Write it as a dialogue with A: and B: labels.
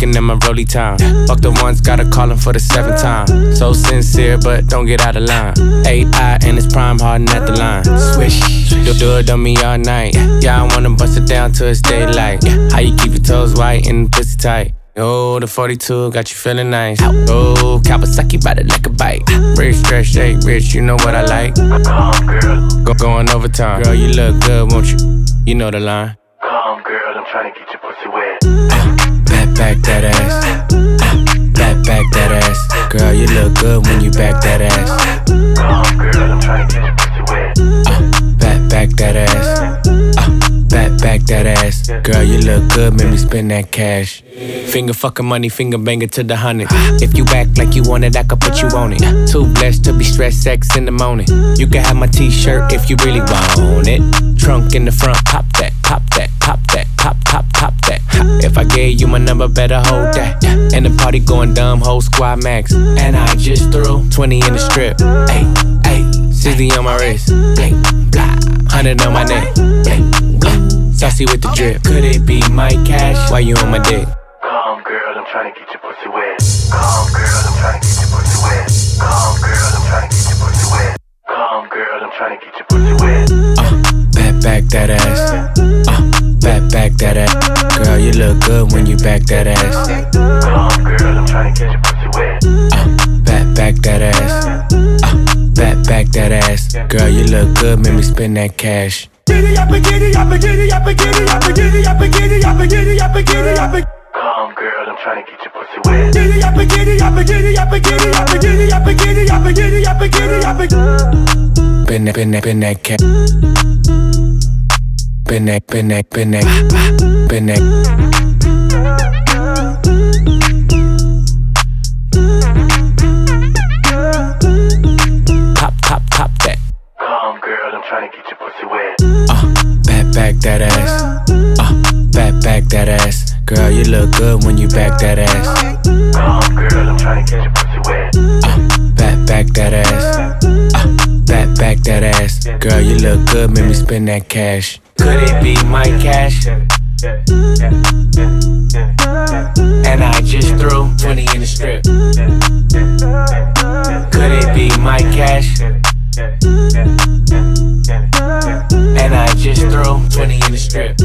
A: looking at my rolly time. Fuck the ones, gotta call him for the seventh time. So sincere, but don't get out of line. AI and it's prime harden at the line. Swish, you do it on me all night. Yeah, I wanna bust it down till it's daylight. How you keep your toes white and pussy tight? Oh, the 42 got you feeling nice. Oh, Kawasaki ride it like a bike. Rich, stretch, shake, rich, you know what I like.
B: Come, girl.
A: Go going overtime. Girl, you look good, won't you? You know the line.
B: Come, girl. I'm trying to get your pussy wet.
A: Back, back that ass. Back, back that ass. Girl, you look good when you back that ass.
B: Come, girl. I'm trying to get your pussy wet.
A: Back, back that ass. Uh, back, back that ass. Girl, you look good, make me spend that cash. Finger fucking money, finger banger to the hundred. If you act like you want it, I could put you on it. Too blessed to be stressed, sex in the morning. You can have my t-shirt if you really want it. Trunk in the front, pop that, pop If I gave you my number, better hold that. And the party going dumb, whole squad max. And I just threw 20 in the strip. Hey, hey, 60 on my wrist. Bling, blah, 100 on my neck. Bling, blah. Saucy with the drip. Could it be my cash? Why you on my dick?
B: Come, girl. I'm trying to get your pussy wet. Come, girl. I'm trying to get your pussy wet. Come, girl. I'm trying to get your pussy wet. Come, girl. I'm trying to get your pussy wet.
A: Uh, back, back that ass. You look good when you back that ass.
B: Come, girl. I'm trying to get your pussy wet.
A: Uh, back, back that ass. Uh, back, back that ass. Girl, you look good, make me spend that cash.
C: Giddy up, giddy up, giddy up, giddy up, giddy up, giddy up, giddy up, giddy up.
B: Come, girl. I'm trying to get your pussy wet.
C: Giddy up, giddy up, giddy up, giddy up, giddy up, giddy up, giddy up, giddy up.
A: Been that, been that, been that cat. Been that, been that, been that, been that. Pop, pop, pop that.
B: Come, girl. I'm trying to get your pussy wet.
A: Uh, back, back that ass. Uh, back, back that ass. Girl, you look good when you back that ass.
B: Come, girl. I'm trying to get your pussy wet.
A: Uh, back, back that ass. Uh, back, back that ass. Girl, you look good, make me spend that cash. Could it be my cash? And I just threw 20 in the strip. Could it be my cash? And I just threw 20 in the strip.